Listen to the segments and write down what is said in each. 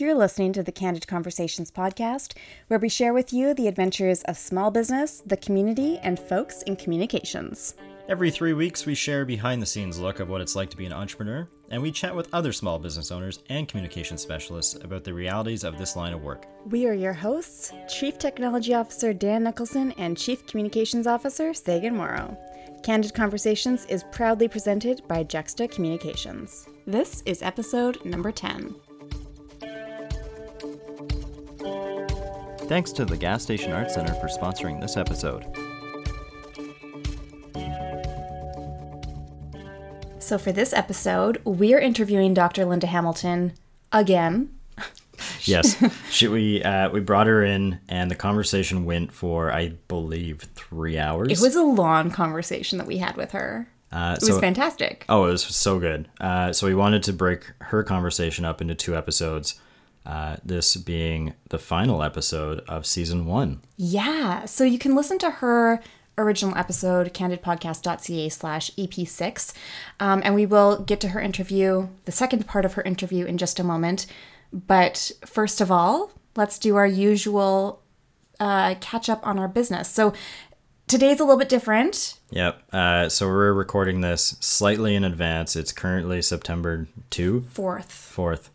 You're listening to the Candid Conversations podcast, where we share with you the adventures of small business, the community, and folks in communications. Every three weeks, we share behind the scenes look of what it's like to be an entrepreneur, and we chat with other small business owners and communication specialists about the realities of this line of work. We are your hosts, Chief Technology Officer Dan Nicholson and Chief Communications Officer Sagan Morrow. Candid Conversations is proudly presented by Juxta Communications. This is episode number 10. Thanks to the Gas Station Arts Center for sponsoring this episode. So, for this episode, we're interviewing Dr. Linda Hamilton again. yes, she, we uh, we brought her in, and the conversation went for I believe three hours. It was a long conversation that we had with her. Uh, it so, was fantastic. Oh, it was so good. Uh, so we wanted to break her conversation up into two episodes. Uh, this being the final episode of season one. Yeah. So you can listen to her original episode, candidpodcast.ca slash EP6. Um, and we will get to her interview, the second part of her interview, in just a moment. But first of all, let's do our usual uh, catch up on our business. So today's a little bit different. Yep. Uh, so we're recording this slightly in advance. It's currently September 2? 4th. 4th.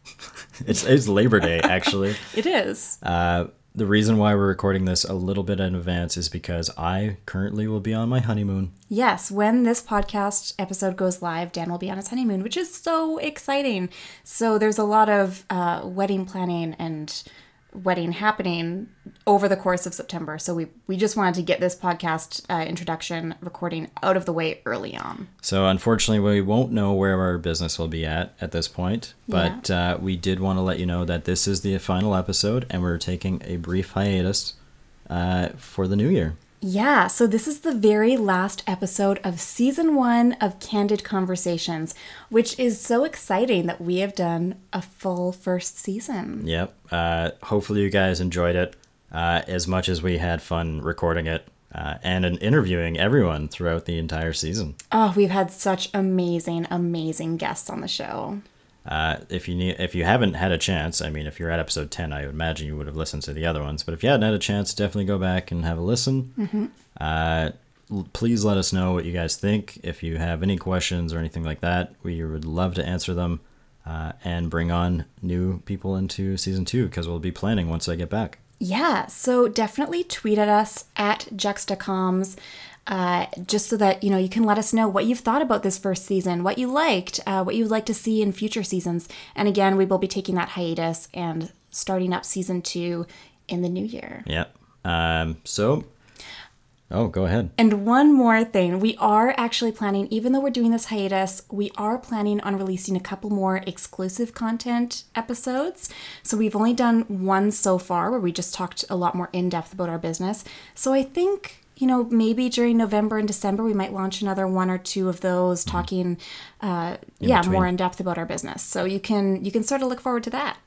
it's, it's Labor Day, actually. it is. Uh, the reason why we're recording this a little bit in advance is because I currently will be on my honeymoon. Yes, when this podcast episode goes live, Dan will be on his honeymoon, which is so exciting. So there's a lot of uh, wedding planning and wedding happening over the course of September. So we we just wanted to get this podcast uh, introduction recording out of the way early on. So unfortunately, we won't know where our business will be at at this point, but yeah. uh, we did want to let you know that this is the final episode, and we're taking a brief hiatus uh, for the new year. Yeah, so this is the very last episode of season one of Candid Conversations, which is so exciting that we have done a full first season. Yep. Uh, hopefully, you guys enjoyed it uh, as much as we had fun recording it. Uh, and in interviewing everyone throughout the entire season. Oh, we've had such amazing, amazing guests on the show. Uh, if you need, if you haven't had a chance, I mean, if you're at episode ten, I would imagine you would have listened to the other ones. But if you hadn't had a chance, definitely go back and have a listen. Mm-hmm. Uh, please let us know what you guys think. If you have any questions or anything like that, we would love to answer them uh, and bring on new people into season two because we'll be planning once I get back. Yeah, so definitely tweet at us at Juxtacoms uh, just so that you know you can let us know what you've thought about this first season, what you liked, uh, what you'd like to see in future seasons. And again, we will be taking that hiatus and starting up season two in the new year. Yep. Um, so Oh, go ahead. And one more thing. We are actually planning, even though we're doing this hiatus, we are planning on releasing a couple more exclusive content episodes. So we've only done one so far where we just talked a lot more in depth about our business. So I think you know, maybe during November and December, we might launch another one or two of those, mm-hmm. talking, uh, yeah, between. more in depth about our business. So you can you can sort of look forward to that.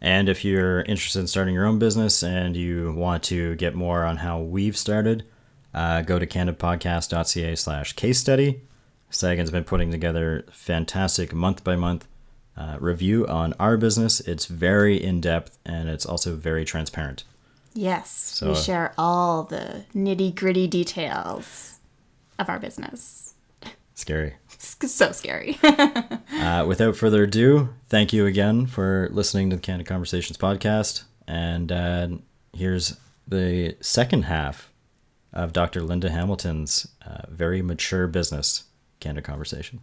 And if you're interested in starting your own business and you want to get more on how we've started, uh, go to candidpodcast.ca slash case study. Sagan's been putting together fantastic month by month uh, review on our business. It's very in depth and it's also very transparent. Yes, so, we share all the nitty gritty details of our business. Scary. So scary. uh, without further ado, thank you again for listening to the Candid Conversations podcast. And uh, here's the second half of Dr. Linda Hamilton's uh, very mature business Candid Conversation.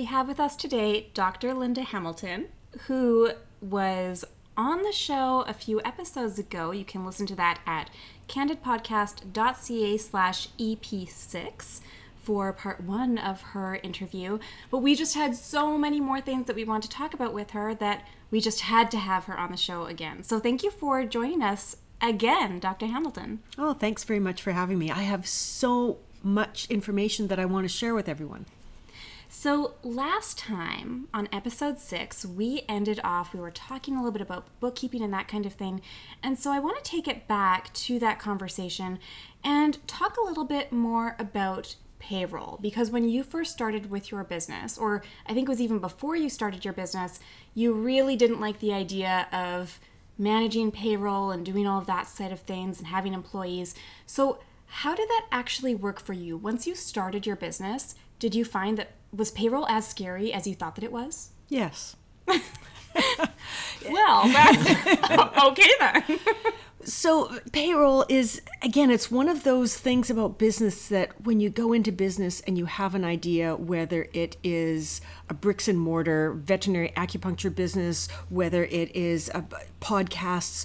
We have with us today Dr. Linda Hamilton, who was on the show a few episodes ago. You can listen to that at candidpodcast.ca slash EP6 for part one of her interview. But we just had so many more things that we want to talk about with her that we just had to have her on the show again. So thank you for joining us again, Dr. Hamilton. Oh, thanks very much for having me. I have so much information that I want to share with everyone. So, last time on episode six, we ended off, we were talking a little bit about bookkeeping and that kind of thing. And so, I want to take it back to that conversation and talk a little bit more about payroll because when you first started with your business, or I think it was even before you started your business, you really didn't like the idea of managing payroll and doing all of that side of things and having employees. So, how did that actually work for you? Once you started your business, did you find that was payroll as scary as you thought that it was? Yes. well, that's okay then. so payroll is again it's one of those things about business that when you go into business and you have an idea whether it is a bricks and mortar veterinary acupuncture business whether it is a podcasts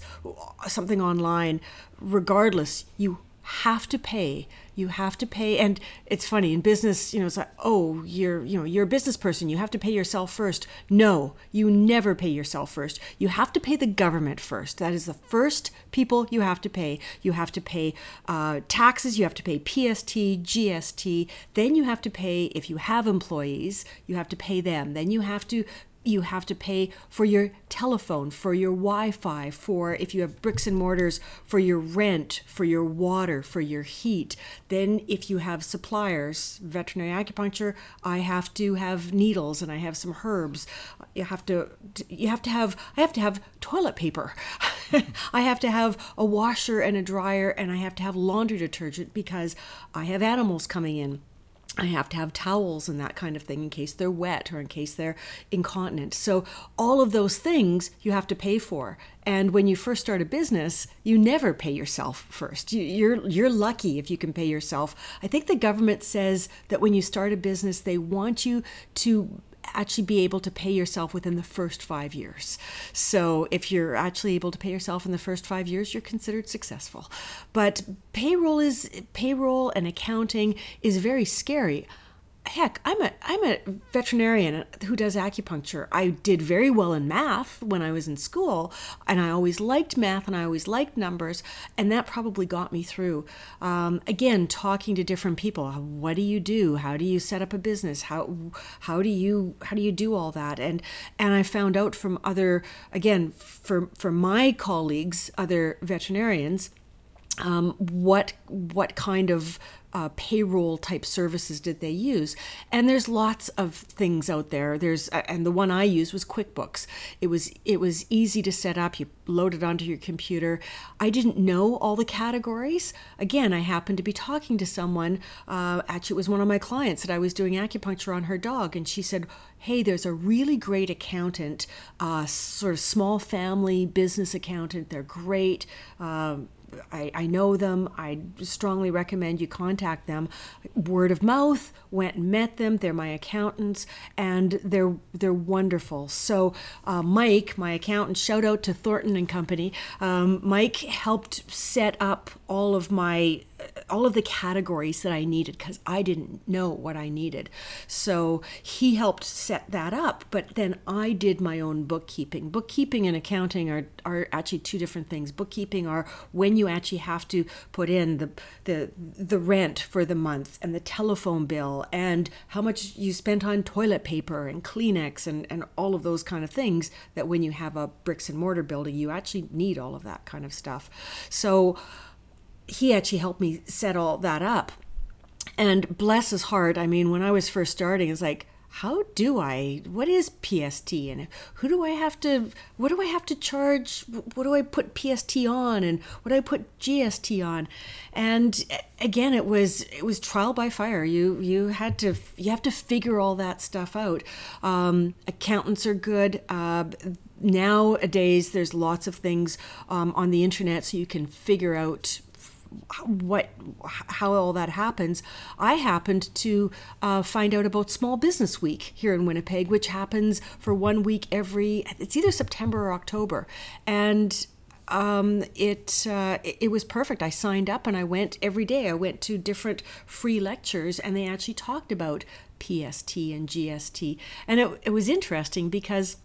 something online regardless you have to pay you have to pay and it's funny in business you know it's like oh you're you know you're a business person you have to pay yourself first. No you never pay yourself first. You have to pay the government first. That is the first people you have to pay. You have to pay uh, taxes you have to pay pst gst then you have to pay if you have employees you have to pay them. Then you have to you have to pay for your telephone, for your Wi Fi, for if you have bricks and mortars, for your rent, for your water, for your heat. Then, if you have suppliers, veterinary acupuncture, I have to have needles and I have some herbs. You have to, you have to have, I have to have toilet paper. I have to have a washer and a dryer and I have to have laundry detergent because I have animals coming in. I have to have towels and that kind of thing in case they're wet or in case they're incontinent. So, all of those things you have to pay for. And when you first start a business, you never pay yourself first. You're, you're lucky if you can pay yourself. I think the government says that when you start a business, they want you to actually be able to pay yourself within the first five years. So if you're actually able to pay yourself in the first five years, you're considered successful. But payroll is payroll and accounting is very scary heck, I'm a I'm a veterinarian who does acupuncture. I did very well in math when I was in school, and I always liked math and I always liked numbers, and that probably got me through. Um, again, talking to different people. What do you do? How do you set up a business? How how do you how do you do all that? And and I found out from other again for for my colleagues, other veterinarians. Um, what what kind of uh, payroll type services did they use? And there's lots of things out there. There's and the one I used was QuickBooks. It was it was easy to set up. You load it onto your computer. I didn't know all the categories. Again, I happened to be talking to someone. Uh, actually, it was one of my clients that I was doing acupuncture on her dog, and she said, "Hey, there's a really great accountant, uh, sort of small family business accountant. They're great." Um, I, I know them. I strongly recommend you contact them. Word of mouth, went and met them. They're my accountants, and they're they're wonderful. So uh, Mike, my accountant, shout out to Thornton and Company. Um, Mike helped set up all of my all of the categories that I needed because I didn't know what I needed. So he helped set that up, but then I did my own bookkeeping. Bookkeeping and accounting are, are actually two different things. Bookkeeping are when you actually have to put in the, the the rent for the month and the telephone bill and how much you spent on toilet paper and Kleenex and, and all of those kind of things that when you have a bricks and mortar building you actually need all of that kind of stuff. So he actually helped me set all that up. And bless his heart, I mean, when I was first starting, it's like, how do I, what is PST and who do I have to, what do I have to charge? What do I put PST on and what do I put GST on? And again, it was, it was trial by fire. You, you had to, you have to figure all that stuff out. Um, accountants are good. Uh, nowadays, there's lots of things um, on the internet so you can figure out what how all that happens i happened to uh, find out about small business week here in winnipeg which happens for one week every it's either september or october and um, it, uh, it was perfect. I signed up and I went every day. I went to different free lectures and they actually talked about PST and GST, and it, it was interesting because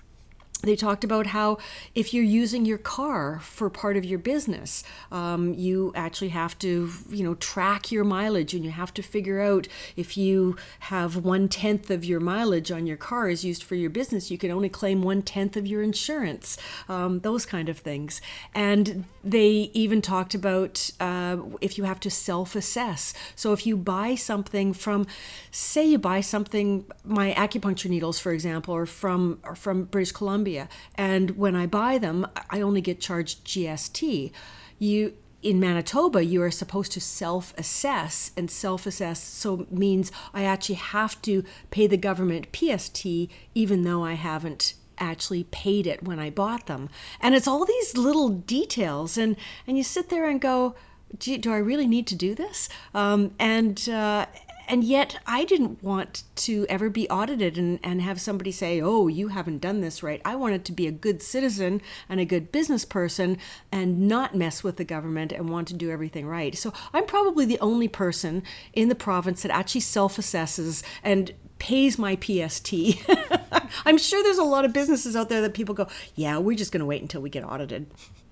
they talked about how if you're using your car for part of your business, um, you actually have to, you know, track your mileage, and you have to figure out if you have one tenth of your mileage on your car is used for your business, you can only claim one tenth of your insurance. Um, those kind of things, and they even talked about uh, if you have to self-assess. So if you buy something from, say, you buy something, my acupuncture needles, for example, or from or from British Columbia and when I buy them, I only get charged GST. You in Manitoba, you are supposed to self assess, and self assess so means I actually have to pay the government PST even though I haven't actually paid it when I bought them. And it's all these little details, and, and you sit there and go, do I really need to do this? Um, and uh, and yet I didn't want to ever be audited and, and have somebody say, oh, you haven't done this right. I wanted to be a good citizen and a good business person and not mess with the government and want to do everything right. So I'm probably the only person in the province that actually self assesses and pays my PST. I'm sure there's a lot of businesses out there that people go, yeah, we're just going to wait until we get audited.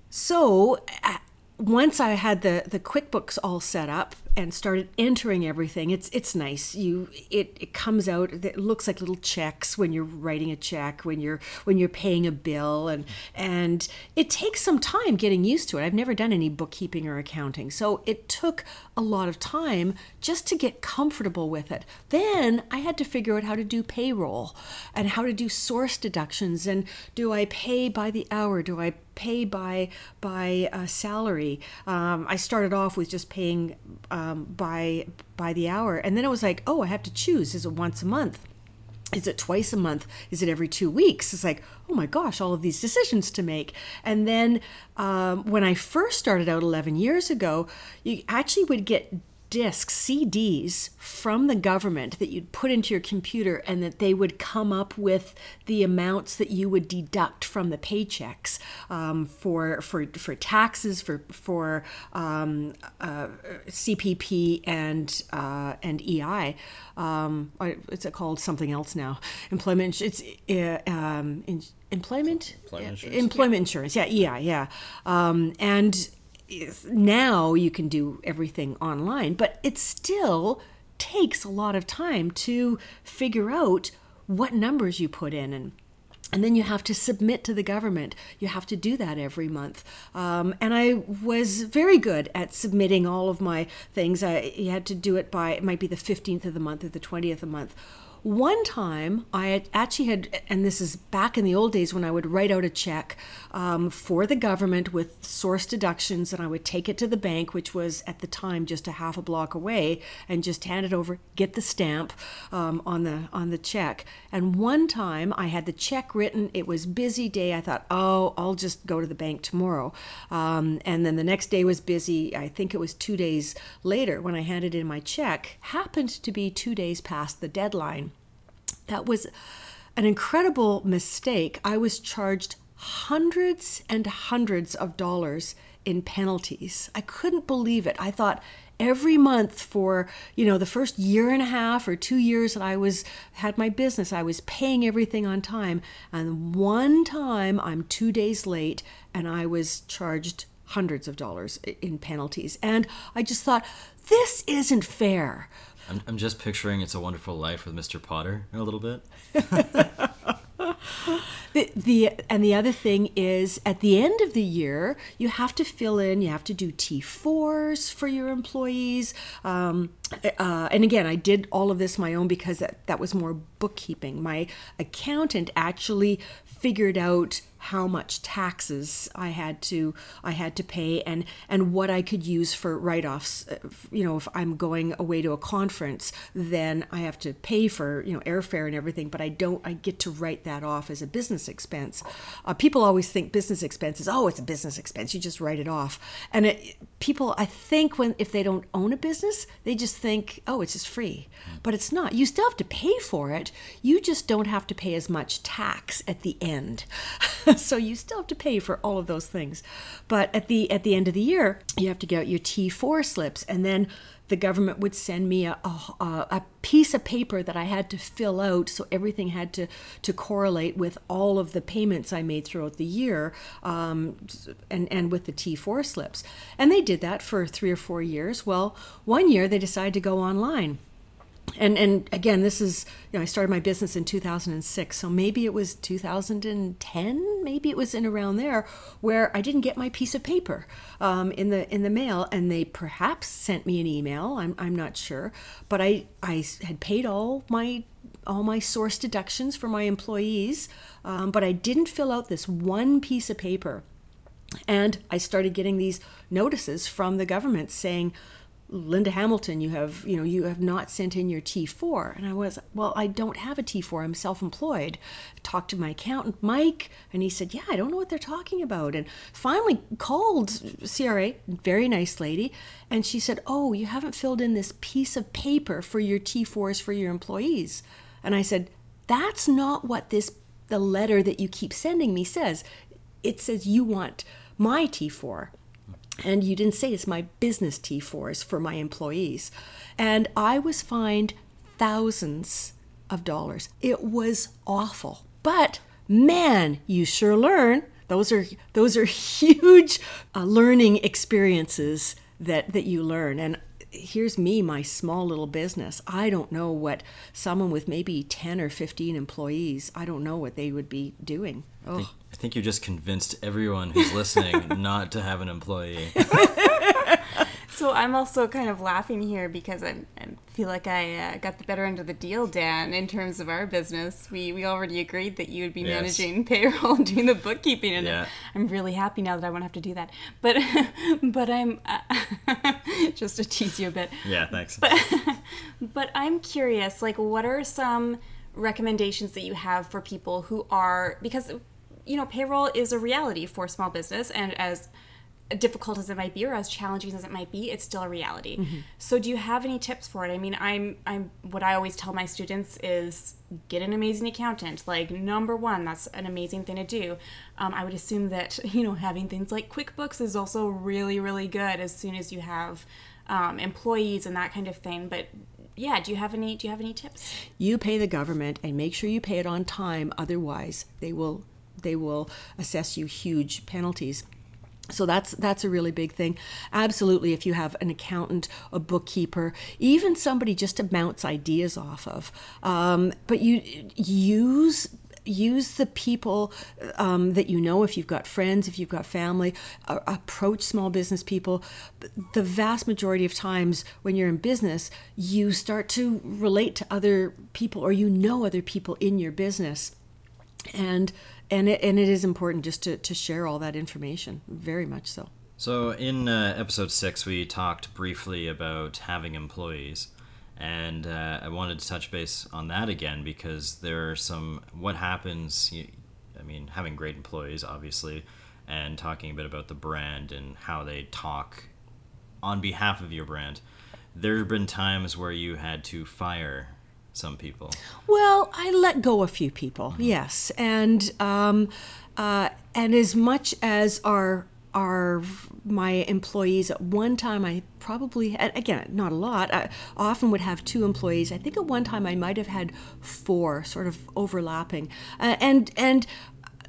So uh, once I had the the QuickBooks all set up and started entering everything, it's it's nice. You it, it comes out. It looks like little checks when you're writing a check, when you're when you're paying a bill, and and it takes some time getting used to it. I've never done any bookkeeping or accounting, so it took a lot of time just to get comfortable with it. Then I had to figure out how to do payroll and how to do source deductions and do I pay by the hour? Do I pay by by uh, salary. Um, I started off with just paying um, by by the hour, and then it was like, oh, I have to choose: is it once a month? Is it twice a month? Is it every two weeks? It's like, oh my gosh, all of these decisions to make. And then um, when I first started out 11 years ago, you actually would get discs, CDs from the government that you'd put into your computer and that they would come up with the amounts that you would deduct from the paychecks um, for, for, for taxes, for, for um, uh, CPP and, uh, and EI. Um, it's called something else now. Employment, it's uh, um, in, employment, employment insurance. employment insurance. Yeah, EI, yeah. Um, and now you can do everything online, but it still takes a lot of time to figure out what numbers you put in and and then you have to submit to the government. You have to do that every month. Um, and I was very good at submitting all of my things. I you had to do it by, it might be the 15th of the month or the 20th of the month. One time, I actually had, and this is back in the old days when I would write out a check um, for the government with source deductions, and I would take it to the bank, which was at the time just a half a block away, and just hand it over, get the stamp um, on the on the check. And one time, I had the check written. It was busy day. I thought, oh, I'll just go to the bank tomorrow. Um, and then the next day was busy. I think it was two days later when I handed in my check. Happened to be two days past the deadline. That was an incredible mistake. I was charged hundreds and hundreds of dollars in penalties. I couldn't believe it. I thought every month for, you know, the first year and a half or 2 years that I was had my business, I was paying everything on time, and one time I'm 2 days late and I was charged hundreds of dollars in penalties. And I just thought this isn't fair. I'm, I'm just picturing It's a Wonderful Life with Mr. Potter a little bit. the, the and the other thing is at the end of the year you have to fill in you have to do t4s for your employees um, uh, and again i did all of this my own because that, that was more bookkeeping my accountant actually figured out how much taxes I had to I had to pay and and what I could use for write-offs. Uh, you know if I'm going away to a conference then I have to pay for you know airfare and everything but I don't I get to write that off as a business expense. Uh, people always think business expenses oh it's a business expense. You just write it off. And it, people I think when if they don't own a business they just think oh it's just free. Hmm. But it's not. You still have to pay for it. You just don't have to pay as much tax at the end. So you still have to pay for all of those things. But at the at the end of the year, you have to get your T4 slips and then the government would send me a, a, a, piece of paper that I had to fill out, so everything had to, to correlate with all of the payments I made throughout the year um, and, and with the T4 slips. And they did that for three or four years. Well, one year they decided to go online and and again this is you know i started my business in 2006 so maybe it was 2010 maybe it was in around there where i didn't get my piece of paper um, in the in the mail and they perhaps sent me an email i'm, I'm not sure but i i had paid all my all my source deductions for my employees um, but i didn't fill out this one piece of paper. And i started getting these notices from the government saying Linda Hamilton, you have, you know, you have not sent in your T4. And I was, well, I don't have a T4. I'm self-employed. talked to my accountant, Mike, and he said, yeah, I don't know what they're talking about. And finally called CRA, very nice lady, and she said, oh, you haven't filled in this piece of paper for your T4s for your employees. And I said, that's not what this, the letter that you keep sending me says. It says you want my T4 and you didn't say it's my business T4s for my employees. And I was fined thousands of dollars. It was awful. But man, you sure learn. Those are those are huge uh, learning experiences that that you learn. And here's me, my small little business. I don't know what someone with maybe 10 or 15 employees, I don't know what they would be doing. Oh. I, think, I think you just convinced everyone who's listening not to have an employee. So I'm also kind of laughing here because I, I feel like I uh, got the better end of the deal, Dan, in terms of our business. We we already agreed that you would be yes. managing payroll and doing the bookkeeping, and yeah. I'm really happy now that I won't have to do that. But but I'm uh, just to tease you a bit. Yeah, thanks. But but I'm curious, like, what are some recommendations that you have for people who are because you know payroll is a reality for small business, and as difficult as it might be or as challenging as it might be it's still a reality. Mm-hmm. so do you have any tips for it? I mean i'm i'm what i always tell my students is get an amazing accountant. Like number one that's an amazing thing to do. Um, i would assume that you know having things like quickbooks is also really really good as soon as you have um, employees and that kind of thing. But yeah do you have any do you have any tips? You pay the government and make sure you pay it on time. Otherwise they will they will assess you huge penalties so that's that's a really big thing. Absolutely, if you have an accountant, a bookkeeper, even somebody just to bounce ideas off of, um, but you use use the people um, that you know. If you've got friends if you've got family uh, approach small business people. The vast majority of times when you're in business you start to relate to other people or you know other people in your business. And and it, and it is important just to, to share all that information very much so. So in uh, episode six we talked briefly about having employees. And uh, i wanted to touch base on that again because there are some what happens i mean having great employees obviously and talking a bit about the brand and how they talk on behalf of your brand. There have been times where you had to fire some people? Well, I let go a few people, mm-hmm. yes, and um, uh, and as much as our our my employees at one time I probably had again not a lot I often would have two employees I think at one time I might have had four sort of overlapping uh, and and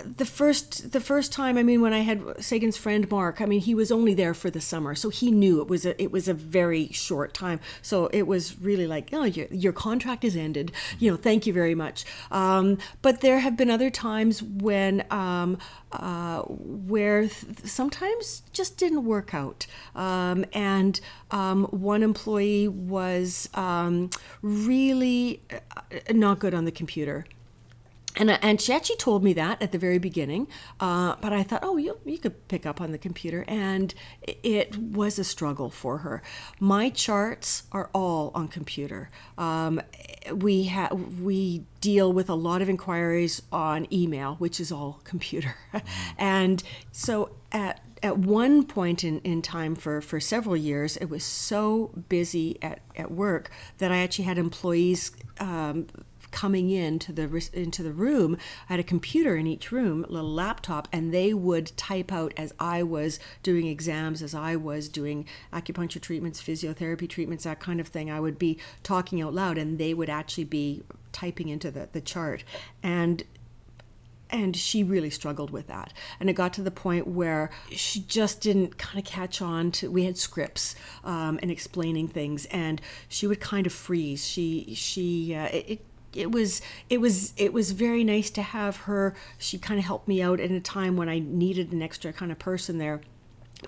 the first the first time i mean when i had sagan's friend mark i mean he was only there for the summer so he knew it was a it was a very short time. So it was really like oh your, your contract is ended. You know thank you very much. Um, but there have been other times when um, uh, where th- sometimes just didn't work out. Um, and um, one employee was um, really uh, not good on the computer and, uh, and she actually told me that at the very beginning, uh, but I thought, oh, you, you could pick up on the computer. And it was a struggle for her. My charts are all on computer. Um, we, ha- we deal with a lot of inquiries on email, which is all computer. And so at at one point in, in time for, for several years, it was so busy at, at work that I actually had employees um, coming into the into the room. I had a computer in each room, a little laptop, and they would type out as I was doing exams, as I was doing acupuncture treatments, physiotherapy treatments, that kind of thing. I would be talking out loud, and they would actually be typing into the, the chart. And and she really struggled with that and it got to the point where she just didn't kind of catch on to we had scripts um, and explaining things and she would kind of freeze she she uh, it, it was it was it was very nice to have her. She kind of helped me out in a time when i needed an extra kind of person there.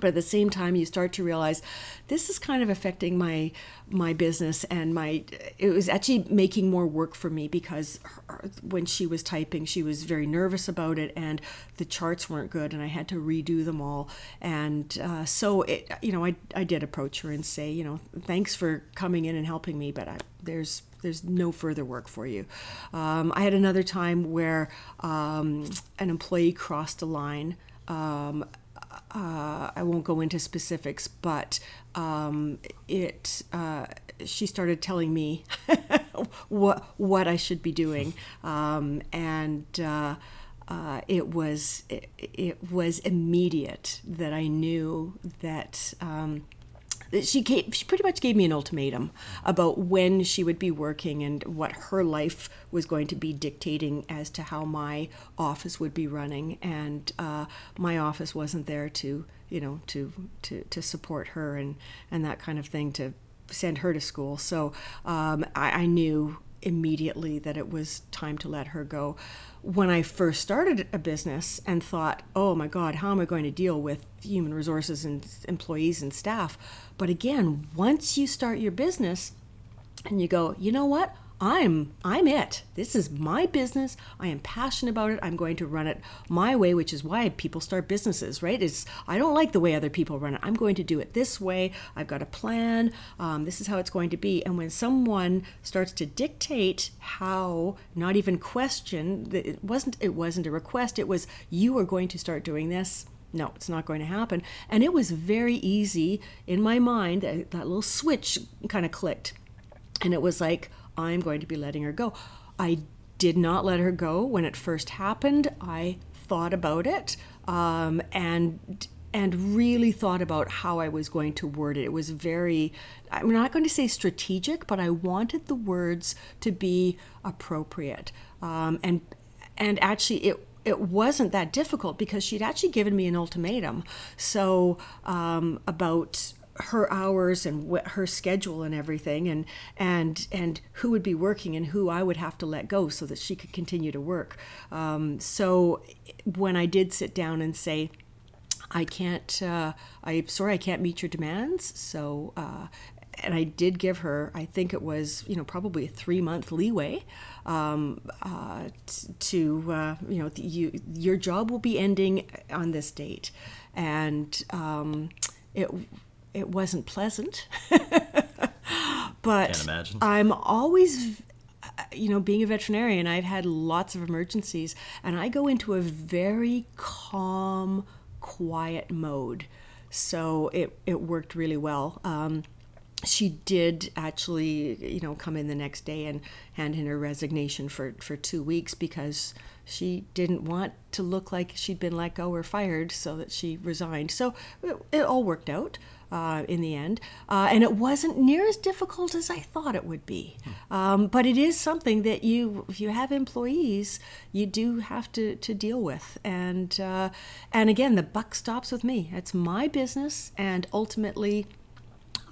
But at the same time you start to realize this is kind of affecting my my business and my it was actually making more work for me because her, when she was typing she was very nervous about it and the charts weren't good and i had to redo them all. And uh, so it you know I, I did approach her and say you know thanks for coming in and helping me but I, there's there's no further work for you. Um, I had another time where um, an employee crossed a line. Um, uh, I won't go into specifics, but um, it. Uh, she started telling me what what I should be doing, um, and uh, uh, it was it, it, was immediate that I knew that. Um, she gave, she pretty much gave me an ultimatum about when she would be working and what her life was going to be dictating as to how my office would be running. And uh, my office wasn't there to you know to to to support her and and that kind of thing to send her to school. So um, I, I knew immediately that it was time to let her go when I first started a business and thought, oh my God, how am I going to deal with human resources and employees and staff? But again, once you start your business and you go, you know what? I'm I'm it. This is my business. I am passionate about it. I'm going to run it my way, which is why people start businesses, right? Is I don't like the way other people run it. I'm going to do it this way. I've got a plan. Um, this is how it's going to be. And when someone starts to dictate how, not even question, it wasn't it wasn't a request. It was you are going to start doing this no, it's not going to happen. And it was very easy in my mind, that, that little switch kind of clicked. And it was like, I'm going to be letting her go. I did not let her go when it first happened. I thought about it um, and and really thought about how I was going to word it. It was very, I'm not going to say strategic, but I wanted the words to be appropriate. Um, and and actually, it it wasn't that difficult because she'd actually given me an ultimatum. So um, about her hours and wh- her schedule and everything and and and who would be working and who I would have to let go so that she could continue to work um, so when I did sit down and say I can't uh, I'm sorry I can't meet your demands so uh, and I did give her, I think it was, you know, probably a three month leeway um, uh, to, uh, you know, you, your job will be ending on this date. And um, it it wasn't pleasant. but I'm always you know, being a veterinarian, I've had lots of emergencies, and I go into a very calm, quiet mode. So it, it worked really well. Um, she did actually, you know, come in the next day and hand in her resignation for, for two weeks because she didn't want to look like she'd been let go or fired, so that she resigned. So it, it all worked out uh, in the end. Uh, and it wasn't near as difficult as I thought it would be. Um, but it is something that you, if you have employees, you do have to, to deal with. And, uh, and again, the buck stops with me. It's my business, and ultimately,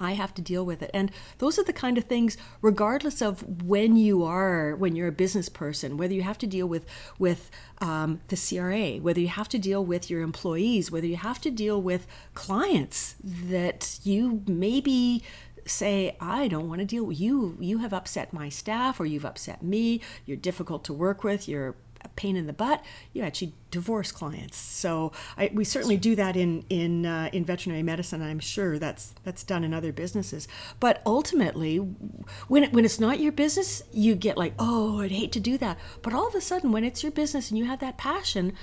I have to deal with it. And those are the kind of things, regardless of when you are, when you're a business person, whether you have to deal with with um, the CRA, whether you have to deal with your employees, whether you have to deal with clients that you maybe say i don't want to deal with you. You have upset my staff or you've upset me. You're difficult to work with. You're a pain in the butt, you actually divorce clients. So I, we certainly do that in in uh, in veterinary medicine. I'm sure that's that's done in other businesses. But ultimately, when it, when it's not your business, you get like, oh, I'd hate to do that. But all of a sudden, when it's your business and you have that passion,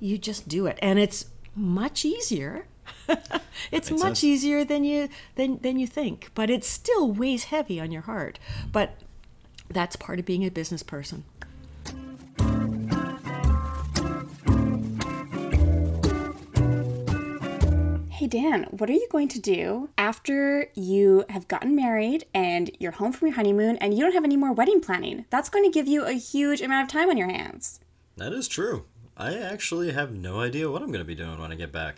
you just do it, and it's much easier. it's much sense. easier than you than than you think, but it still weighs heavy on your heart. But that's part of being a business person. Hey Dan, what are you going to do after you have gotten married and you're home from your honeymoon and you don't have any more wedding planning? That's going to give you a huge amount of time on your hands. That is true. I actually have no idea what I'm going to be doing when I get back.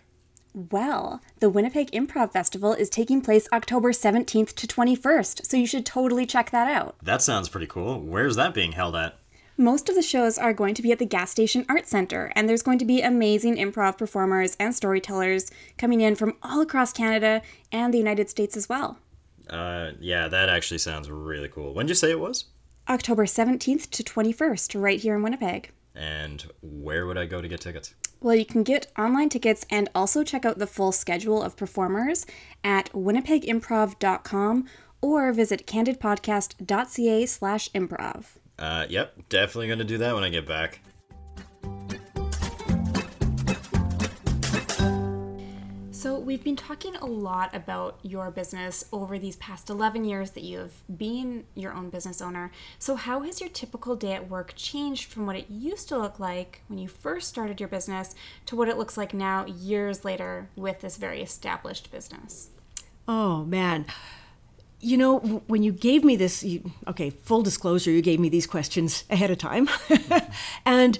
Well, the Winnipeg Improv Festival is taking place October 17th to 21st, so you should totally check that out. That sounds pretty cool. Where's that being held at? Most of the shows are going to be at the Gas Station Art Center, and there's going to be amazing improv performers and storytellers coming in from all across Canada and the United States as well. Uh, yeah, that actually sounds really cool. When did you say it was? October 17th to 21st, right here in Winnipeg. And where would I go to get tickets? Well, you can get online tickets and also check out the full schedule of performers at winnipegimprov.com or visit candidpodcast.ca slash improv. Uh, yep, definitely gonna do that when I get back. So, we've been talking a lot about your business over these past 11 years that you have been your own business owner. So, how has your typical day at work changed from what it used to look like when you first started your business to what it looks like now, years later, with this very established business? Oh, man. You know, when you gave me this, you, okay, full disclosure, you gave me these questions ahead of time. and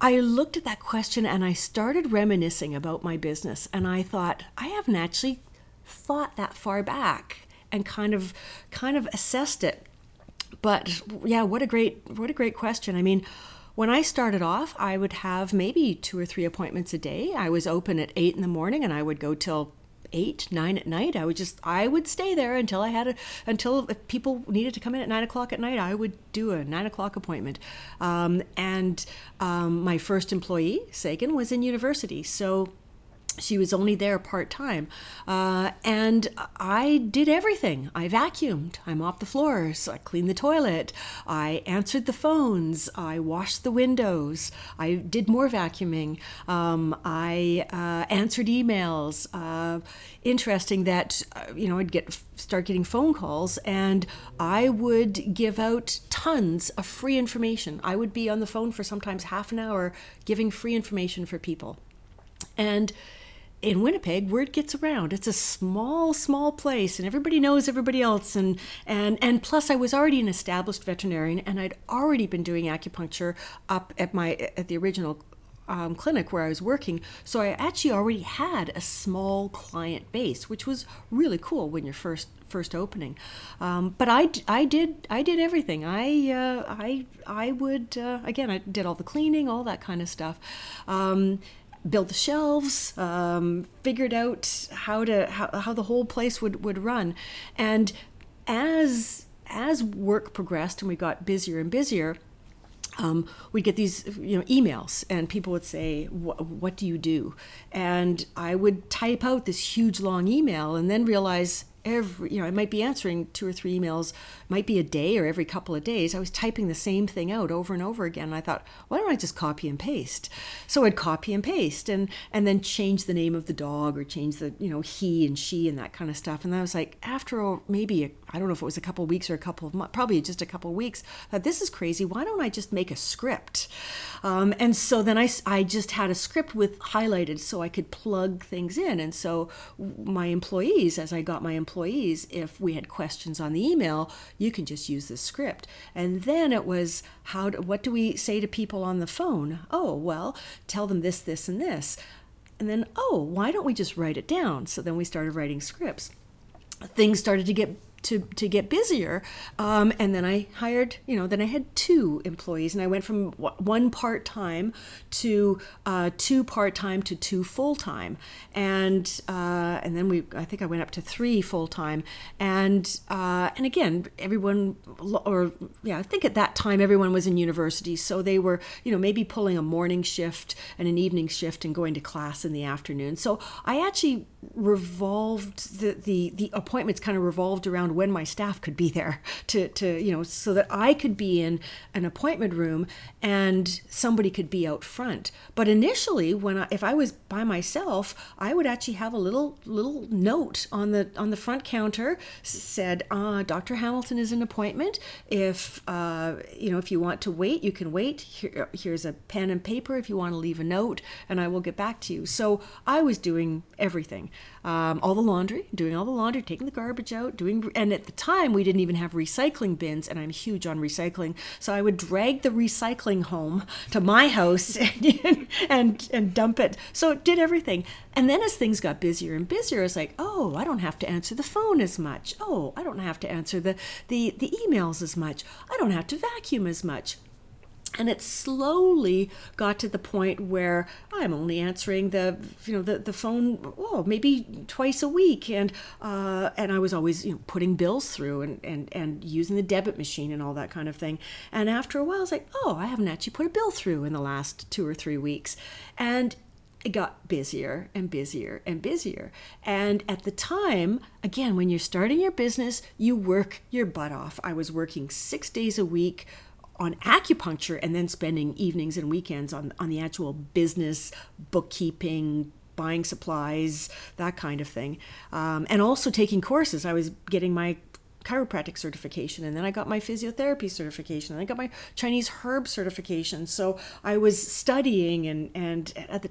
I looked at that question and I started reminiscing about my business. And I thought, I haven't actually thought that far back and kind of kind of assessed it. But yeah, what a great what a great question. I mean, when I started off, I would have maybe two or three appointments a day. I was open at eight in the morning and I would go till eight, nine at night. I would just I would stay there until I had a until if people needed to come in at nine o'clock at night. I would do a nine o'clock appointment. Um, and um, my first employee, Sagan, was in university, so she was only there part time. Uh, and I did everything. I vacuumed, I mopped the floors, I cleaned the toilet, I answered the phones, I washed the windows, I did more vacuuming, um, I uh, answered emails. Uh, interesting that, uh, you know, I'd get start getting phone calls and I would give out tons of free information. I would be on the phone for sometimes half an hour giving free information for people. And in Winnipeg, word gets around. It's a small, small place, and everybody knows everybody else. And and and plus, I was already an established veterinarian, and I'd already been doing acupuncture up at my at the original um, clinic where I was working. So I actually already had a small client base, which was really cool when you're first first opening. Um, but I, I did I did everything. I uh, I I would uh, again I did all the cleaning, all that kind of stuff. Um, built the shelves, um, figured out how to how, how the whole place would would run, and as as work progressed and we got busier and busier. Um, we'd get these you know emails and people would say what do you do and i would type out this huge long email and then realize every you know i might be answering two or three emails might be a day or every couple of days. I was typing the same thing out over and over again and i thought why don't i just copy and paste? So i'd copy and paste and and then change the name of the dog or change the you know he and she and that kind of stuff. And i was like after all, maybe I don't know if it was a couple weeks or a couple of months probably just a couple weeks that this is crazy. Why don't i just make a script? Um, and so then I, I just had a script with highlighted so i could plug things in. And so my employees as i got my employees if we had questions on the email you can just use the script. And then it was how do, what do we say to people on the phone? Oh well tell them this this and this. And then oh why don't we just write it down? So then we started writing scripts. Things started to get to, to get busier. Um, and then I hired, you know, then I had two employees and I went from one part time to uh, two part time to two full time. And, uh, and then we, I think I went up to three full time. And, uh, and again, everyone, or yeah, I think at that time everyone was in university. So they were, you know, maybe pulling a morning shift and an evening shift and going to class in the afternoon. So I actually revolved the, the, the appointments kind of revolved around when my staff could be there to, to you know so that I could be in an appointment room and somebody could be out front. But initially, when I, if I was by myself, I would actually have a little little note on the on the front counter said, uh, "Dr. Hamilton is an appointment. If uh, you know if you want to wait, you can wait. Here, here's a pen and paper if you want to leave a note, and I will get back to you." So I was doing everything um, all the laundry, doing all the laundry, taking the garbage out, doing. And at the time, we didn't even have recycling bins, and I'm huge on recycling. So I would drag the recycling home to my house and and, and dump it. So it did everything. And then as things got busier and busier, it's like, oh, I don't have to answer the phone as much. Oh, I don't have to answer the the, the emails as much. I don't have to vacuum as much and it slowly got to the point where I'm only answering the you know the, the phone oh maybe twice a week and uh, and I was always you know putting bills through and, and and using the debit machine and all that kind of thing and after a while I was like oh I haven't actually put a bill through in the last two or three weeks and it got busier and busier and busier. And at the time, again, when you're starting your business, you work your butt off. I was working six days a week, on acupuncture and then spending evenings and weekends on, on the actual business, bookkeeping, buying supplies, that kind of thing. Um, and also taking courses. I was getting my chiropractic certification and then I got my physiotherapy certification and I got my Chinese herb certification. So I was studying and, and at the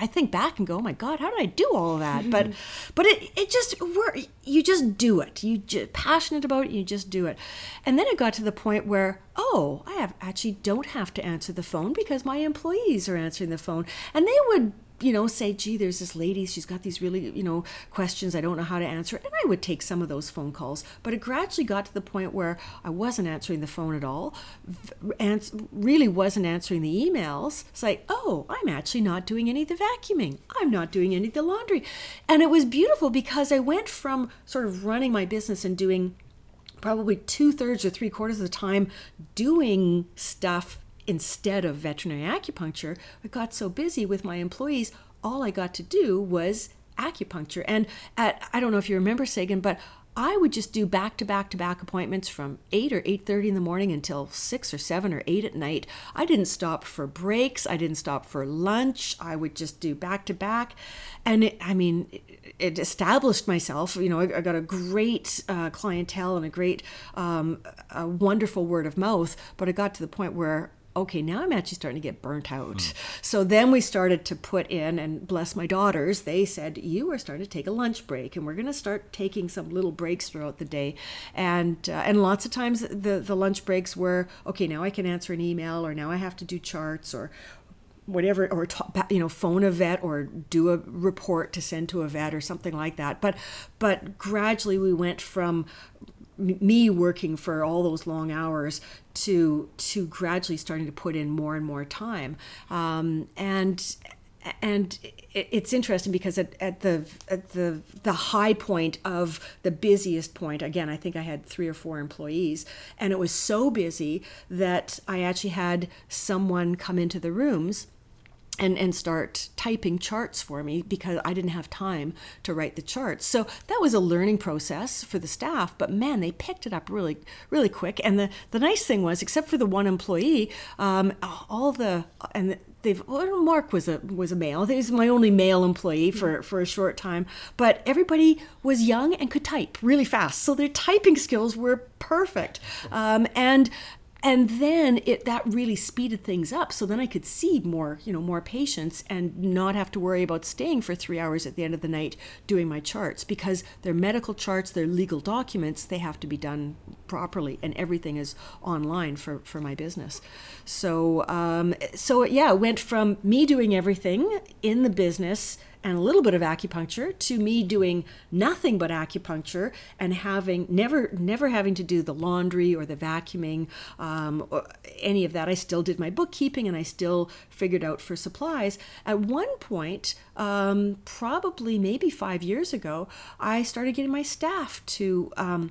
I think back and go, oh my God, how did I do all of that? But, but it, it just work. You just do it. You just passionate about it. You just do it. And then it got to the point where, oh, I have actually don't have to answer the phone because my employees are answering the phone, and they would you know, say, gee, there's this lady, she's got these really, you know, questions I don't know how to answer. And I would take some of those phone calls. But it gradually got to the point where I wasn't answering the phone at all, and really wasn't answering the emails. It's like, oh, I'm actually not doing any of the vacuuming. I'm not doing any of the laundry. And it was beautiful because I went from sort of running my business and doing probably two thirds or three quarters of the time doing stuff instead of veterinary acupuncture, I got so busy with my employees, all I got to do was acupuncture. And at, I don't know if you remember Sagan, but I would just do back to back to back appointments from 8 or 8:30 in the morning until 6 or 7 or 8 at night. I didn't stop for breaks, I didn't stop for lunch. I would just do back to back. And it, I mean, it, established myself, you know, I, I got a great uh, clientele and a great um, a wonderful word of mouth, but it got to the point where okay, now I'm actually starting to get burnt out. Mm. So then we started to put in, and bless my daughters, they said, You are starting to take a lunch break, and we're going to start taking some little breaks throughout the day. And, uh, and lots of times the, the lunch breaks were, okay, now I can answer an email, or now I have to do charts, or whatever or you know phone a vet or do a report to send to a vet or something like that but but gradually we went from me working for all those long hours to to gradually starting to put in more and more time. Um, and and it's interesting because at, at the at the the high point of the busiest point again i think i had three or four employees and it was so busy that i actually had someone come into the rooms and, and start typing charts for me because I didn't have time to write the charts. So that was a learning process for the staff, but man, they picked it up really, really quick. And the, the nice thing was, except for the one employee, um, all the, and they've, well, Mark was a, was a male. He was my only male employee for, for a short time, but everybody was young and could type really fast. So their typing skills were perfect. Um, and and then it that really speeded things up. So then i could see more you know more patients and not have to worry about staying for three hours at the end of the night doing my charts because they're medical charts they're legal documents they have to be done properly and everything is online for for my business. So um, so yeah it went from me doing everything in the business and a little bit of acupuncture to me doing nothing but acupuncture and having never never having to do the laundry or the vacuuming um, or any of that. I still did my bookkeeping and i still figured out for supplies. At one point um, probably maybe five years ago i started getting my staff to um,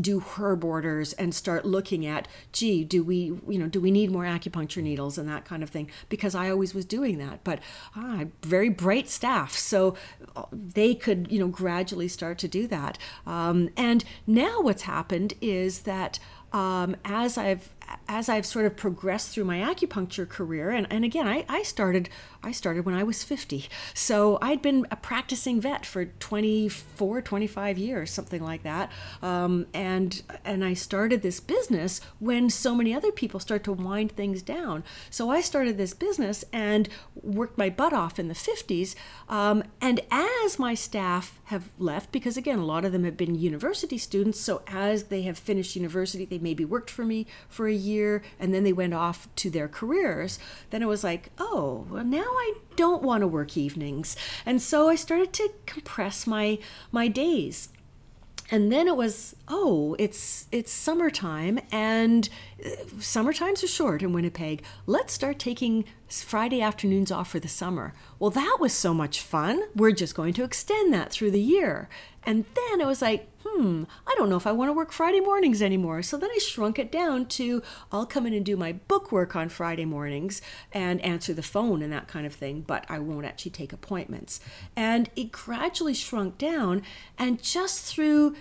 do her borders and start looking at gee do we you know do we need more acupuncture needles and that kind of thing? Because i always was doing that but ah, very bright staff. So uh, they could you know gradually start to do that. Um, and now what's happened is that um, as I've as I've sort of progressed through my acupuncture career, and, and again, I, I started I started when I was 50. So I'd been a practicing vet for 24, 25 years, something like that. Um, and and I started this business when so many other people start to wind things down. So I started this business and worked my butt off in the 50s. Um, and as my staff have left, because again, a lot of them have been university students, so as they have finished university, they maybe worked for me for a year and then they went off to their careers. Then it was like, oh, well, now I don't want to work evenings. And so I started to compress my my days. And then it was, oh, it's it's summertime and summer times are short in Winnipeg. Let's start taking Friday afternoons off for the summer. Well, that was so much fun. We're just going to extend that through the year. And then it was like, hmm, I don't know if I want to work Friday mornings anymore. So then I shrunk it down to I'll come in and do my book work on Friday mornings and answer the phone and that kind of thing, but I won't actually take appointments. And it gradually shrunk down. And just through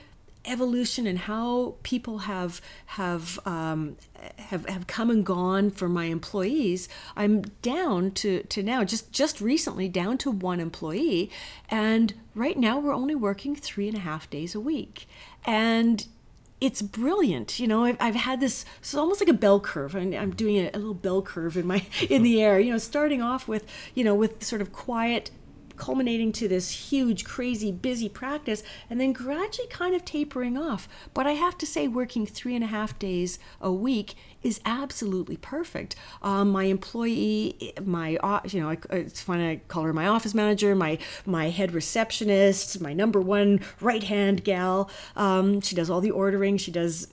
evolution and how people have have um, have have come and gone for my employees, I'm down to to now just just recently down to one employee, and right now we're only working three and a half days a week, and it's brilliant. You know, I've, I've had this, it's almost like a bell curve. I'm, I'm doing a, a, little bell curve in my, in the air, you know, starting off with, you know, with sort of quiet culminating to this huge, crazy, busy practice, and then gradually kind of tapering off. But I have to say, working three and a half days a week is absolutely perfect. Um, my employee, my you know, it's funny I call her my office manager, my my head receptionist, my number one right hand gal. Um, she does all the ordering. She does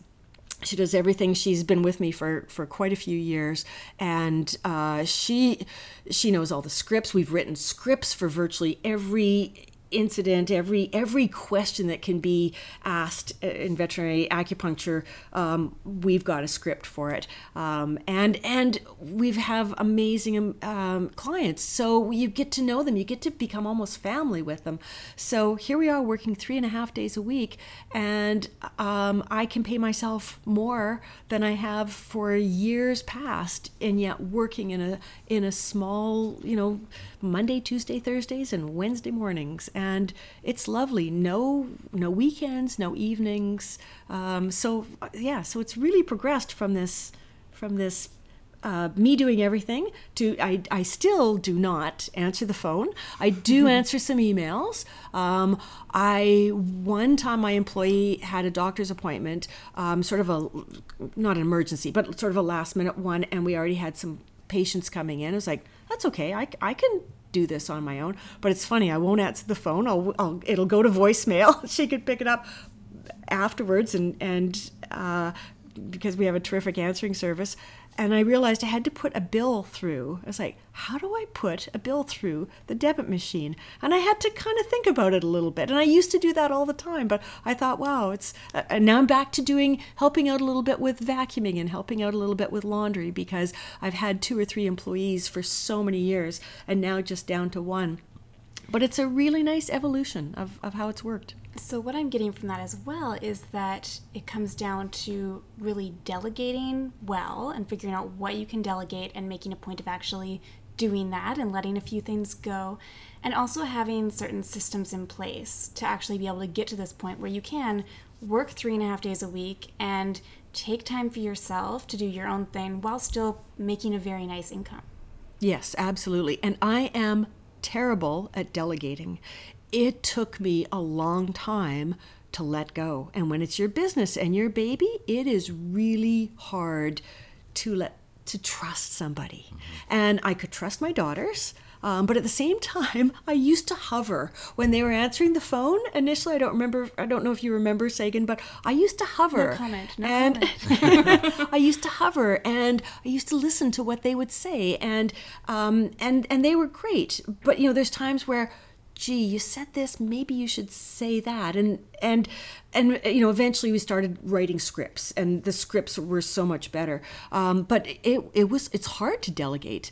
she does everything. She's been with me for for quite a few years, and uh, she she knows all the scripts. We've written scripts for virtually every incident, every every question that can be asked in veterinary acupuncture, um, we've got a script for it, um, and and we have amazing um, clients. So you get to know them, you get to become almost family with them. So here we are working three and a half days a week, and um, I can pay myself more than I have for years past, and yet working in a in a small, you know Monday, Tuesday, Thursdays, and Wednesday mornings, and it's lovely. No, no weekends, no evenings. Um, so yeah, so it's really progressed from this, from this uh, me doing everything to I, I still do not answer the phone i do answer some emails um, i one time my employee had a doctor's appointment um, sort of a not an emergency but sort of a last minute one and we already had some patients coming in. i was like, that's okay. I, I can do this on my own. But it's funny, I won't answer the phone. I'll, I'll it'll go to voicemail. she could pick it up afterwards and, and, uh, because we have a terrific answering service and I realized I had to put a bill through. I was like, how do I put a bill through the debit machine? And I had to kind of think about it a little bit. And I used to do that all the time, but I thought, wow, it's uh, and now I'm back to doing helping out a little bit with vacuuming and helping out a little bit with laundry because I've had two or three employees for so many years and now just down to one. But it's a really nice evolution of, of how it's worked. So, what I'm getting from that as well is that it comes down to really delegating well and figuring out what you can delegate and making a point of actually doing that and letting a few things go. And also having certain systems in place to actually be able to get to this point where you can work three and a half days a week and take time for yourself to do your own thing while still making a very nice income. Yes, absolutely. And I am terrible at delegating it took me a long time to let go. And when it's your business and your baby, it is really hard to let to trust somebody. Mm-hmm. And I could trust my daughters. Um, but at the same time, I used to hover when they were answering the phone. Initially, I don't remember. I don't know if you remember Sagan, but I used to hover. No comment. No and comment. I used to hover, and I used to listen to what they would say, and um, and and they were great. But you know, there's times where gee you said this maybe you should say that and and and you know eventually we started writing scripts and the scripts were so much better um, but it, it was it's hard to delegate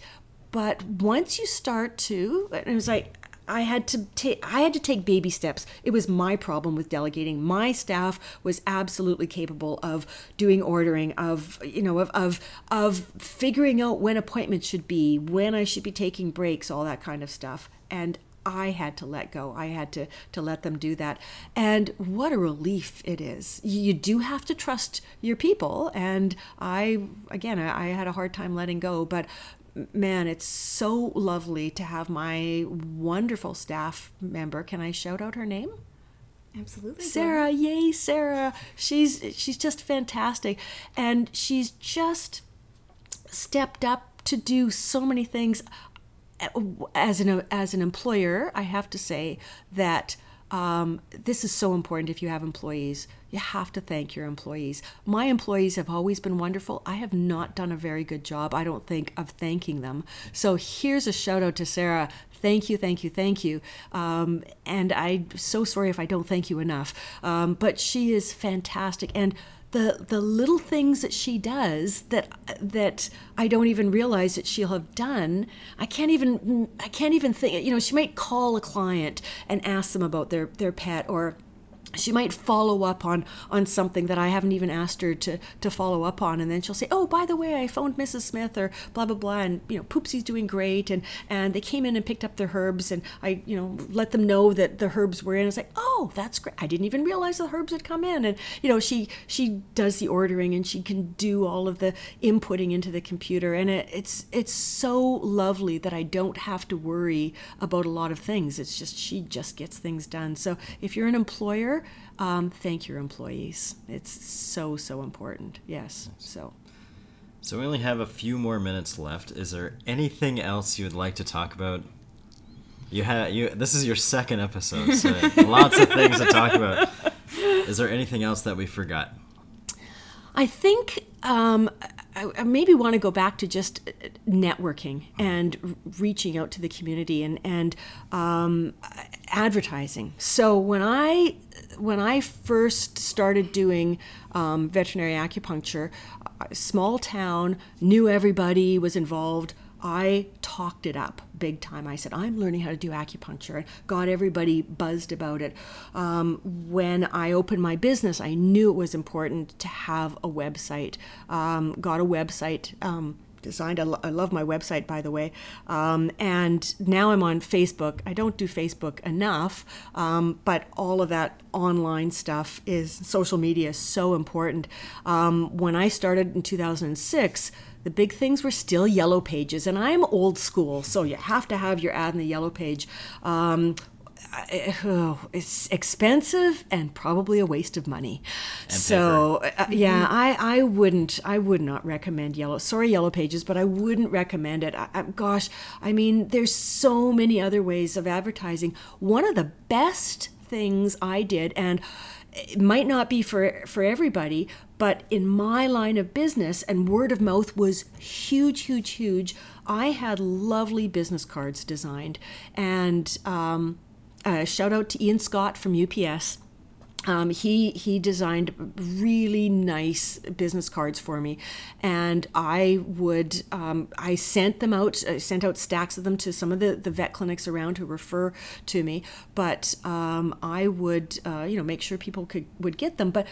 but once you start to it was like I had to take I had to take baby steps. It was my problem with delegating. My staff was absolutely capable of doing ordering, of you know, of of of figuring out when appointments should be, when I should be taking breaks, all that kind of stuff. And I had to let go. I had to to let them do that. And what a relief it is. You do have to trust your people. And I again I, I had a hard time letting go, but man, it's so lovely to have my wonderful staff member. Can I shout out her name? Absolutely. Sarah, yay, Sarah. She's she's just fantastic. And she's just stepped up to do so many things as an as an employer, I have to say that um, this is so important if you have employees. You have to thank your employees. My employees have always been wonderful. I have not done a very good job, I don't think, of thanking them. So here's a shout out to Sarah. Thank you, thank you, thank you. Um, and I'm so sorry if I don't thank you enough. Um, but she is fantastic. And the the little things that she does that that I don't even realize that she'll have done. I can't even I can't even think. You know, she might call a client and ask them about their their pet or she might follow up on on something that I haven't even asked her to to follow up on, and then she'll say, "Oh, by the way, I phoned Mrs. Smith or blah blah blah, and you know, Poopsie's doing great, and and they came in and picked up their herbs, and I you know let them know that the herbs were in. It's like, oh, that's great. I didn't even realize the herbs had come in, and you know, she she does the ordering and she can do all of the inputting into the computer, and it, it's it's so lovely that I don't have to worry about a lot of things. It's just she just gets things done. So if you're an employer um, thank your employees. It's so so important. Yes. So. So we only have a few more minutes left. Is there anything else you would like to talk about? You have you. This is your second episode, so lots of things to talk about. Is there anything else that we forgot? I think um, I, I maybe want to go back to just uh, networking and reaching out to the community and and um, advertising. So when I when I first started doing um, veterinary acupuncture, small town, knew everybody was involved. I talked it up big time. I said, I'm learning how to do acupuncture. Got everybody buzzed about it. Um, when I opened my business, I knew it was important to have a website. Um, got a website. Um, designed. I, lo- I, love my website, by the way. Um, and now I'm on Facebook. I don't do Facebook enough, um, but all of that online stuff is social media is so important. Um, when I started in 2006, the big things were still yellow pages, and I'm old school, so you have to have your ad in the yellow page. Um, oh, it's expensive and probably a waste of money. And so uh, yeah, I, I wouldn't I would not recommend yellow. Sorry, yellow pages, but I wouldn't recommend it. I, I, gosh, I mean, there's so many other ways of advertising. One of the best things I did, and it might not be for for everybody, but in my line of business, and word of mouth was huge, huge, huge. I had lovely business cards designed. And um, uh, shout out to Ian Scott from UPS. Um, he he designed really nice business cards for me, and I would um, I sent them out. I sent out stacks of them to some of the, the vet clinics around who refer to me. But um, I would uh, you know make sure people could would get them. But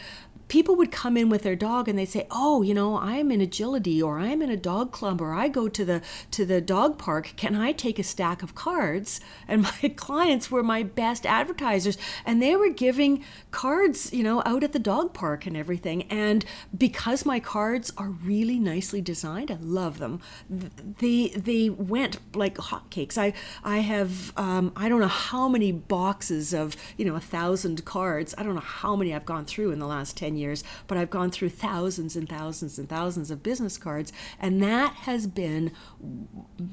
people would come in with their dog and they say oh you know i'm in agility or i'm in a dog club or i go to the to the dog park. Can i take a stack of cards? And my clients were my best advertisers and they were giving cards you know out at the dog park and everything. And because my cards are really nicely designed i love them they they went like hotcakes. I i have um, i don't know how many boxes of you know a thousand cards. I don't know how many i've gone through in the last 10 years, but I've gone through thousands and thousands and thousands of business cards. And that has been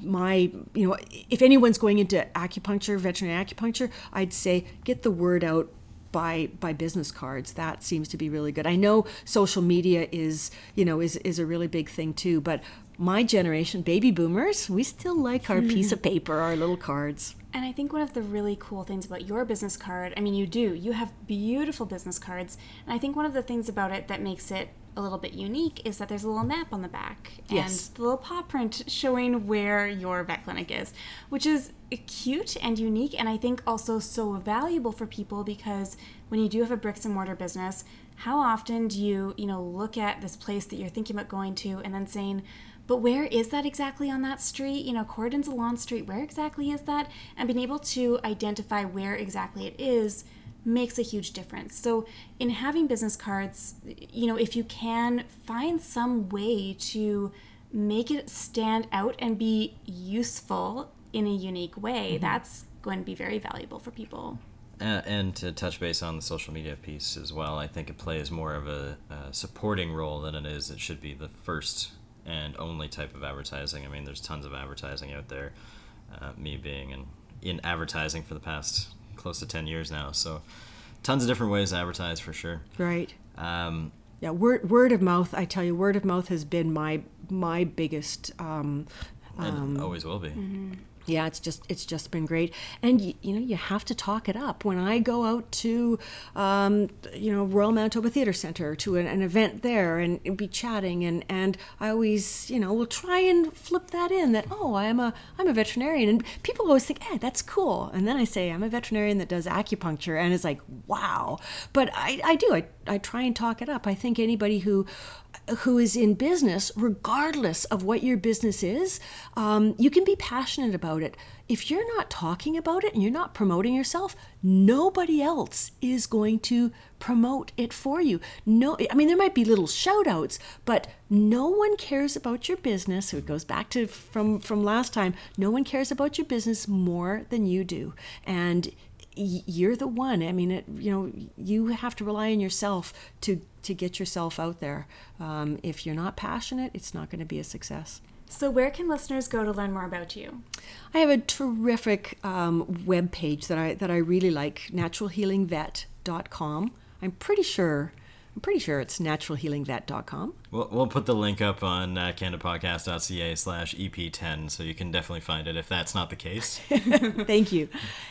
my, you know, if anyone's going into acupuncture, veterinary acupuncture, I'd say get the word out by by business cards that seems to be really good i know social media is you know is is a really big thing too but my generation baby boomers we still like our piece of paper our little cards And I think one of the really cool things about your business card, I mean, you do, you have beautiful business cards. And I think one of the things about it that makes it a little bit unique is that there's a little map on the back Yes. and the little paw print showing where your vet clinic is, which is cute and unique. And I think also so valuable for people because when you do have a bricks and mortar business, how often do you, you know, look at this place that you're thinking about going to and then saying, but where is that exactly on that street? You know, Cordon's Lawn Street, where exactly is that? And being able to identify where exactly it is makes a huge difference. So, in having business cards, you know, if you can find some way to make it stand out and be useful in a unique way, that's going to be very valuable for people. Uh, and to touch base on the social media piece as well, I think it plays more of a, a supporting role than it is. It should be the first and only type of advertising. I mean, there's tons of advertising out there. Uh, me being in in advertising for the past close to ten years now, so tons of different ways to advertise for sure. Right. Um, Yeah, word word of mouth. I tell you, word of mouth has been my my biggest. Um, and always will be. Yeah, it's just it's just been great, and you, you know you have to talk it up. When I go out to, um, you know, Royal Manitoba Theatre Center to an, an event there and be chatting, and and I always you know will try and flip that in that oh I'm a I'm a veterinarian, and people always think hey that's cool, and then I say I'm a veterinarian that does acupuncture, and it's like wow, but I I do. I I try and talk it up. I think anybody who who is in business, regardless of what your business is, um, you can be passionate about it. If you're not talking about it and you're not promoting yourself, nobody else is going to promote it for you. No, I mean there might be little shout outs, but no one cares about your business. So it goes back to from from last time. No one cares about your business more than you do, and you're the one. I mean, it, you know, you have to rely on yourself to to get yourself out there. Um, if you're not passionate, it's not going to be a success. So, where can listeners go to learn more about you? I have a terrific um, web page that I that I really like, naturalhealingvet.com. I'm pretty sure I'm pretty sure it's naturalhealingvet.com. We'll, we'll put the link up on uh, candidpodcast.ca slash EP10, so you can definitely find it if that's not the case. Thank you.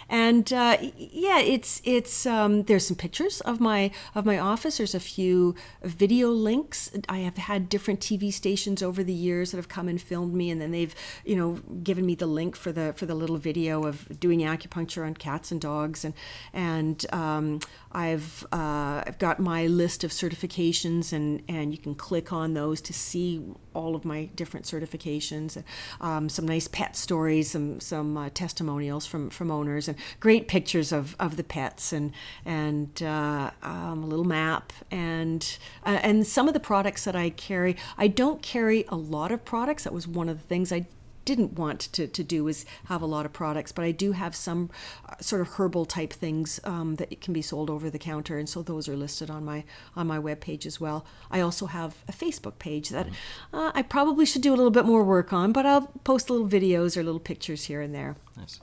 And uh, yeah, it's it's um, there's some pictures of my of my office. There's a few video links. I have had different TV stations over the years that have come and filmed me, and then they've you know given me the link for the for the little video of doing acupuncture on cats and dogs, and and um, I've uh, I've got my list of certifications, and and you can click on those to see all of my different certifications. Um, some nice pet stories, some some uh, testimonials from from owners, and great pictures of, of the pets, and and uh, um, a little map, and uh, and some of the products that I carry. I don't carry a lot of products. That was one of the things I didn't want to, to do is have a lot of products, but I do have some uh, sort of herbal type things um, that can be sold over the counter, and so those are listed on my on my webpage as well. I also have a Facebook page that uh, I probably should do a little bit more work on, but I'll post little videos or little pictures here and there. Nice.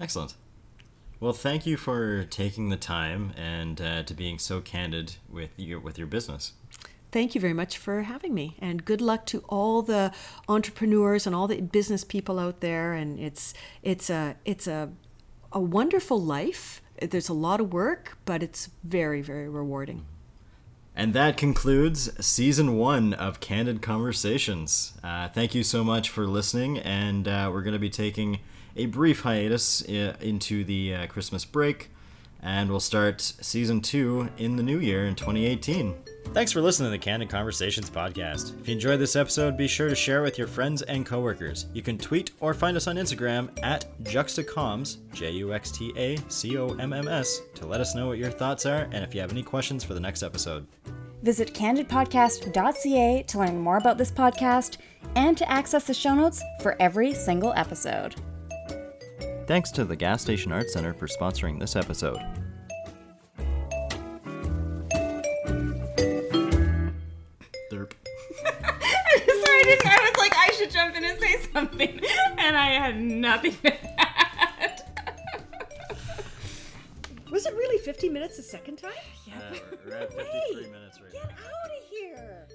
Excellent. Well, thank you for taking the time and uh, to being so candid with your with your business. Thank you very much for having me, and good luck to all the entrepreneurs and all the business people out there. And it's it's a it's a a wonderful life. There's a lot of work, but it's very very rewarding. And that concludes season one of Candid Conversations. Uh, thank you so much for listening, and uh, we're going to be taking a brief hiatus uh, into the uh, Christmas break, and we'll start season two in the new year in 2018. Thanks for listening to the Candid Conversations podcast. If you enjoyed this episode, be sure to share it with your friends and coworkers. You can tweet or find us on Instagram at Juxtacomms, J U X T A C O M M S, to let us know what your thoughts are and if you have any questions for the next episode. Visit candidpodcast.ca to learn more about this podcast and to access the show notes for every single episode. Thanks to the Gas Station Arts Center for sponsoring this episode. Derp. Sorry, I didn't. I was like, I should jump in and say something, and I had nothing to add. Was it really 50 minutes a second time? we're at 53 minutes right Get out of here!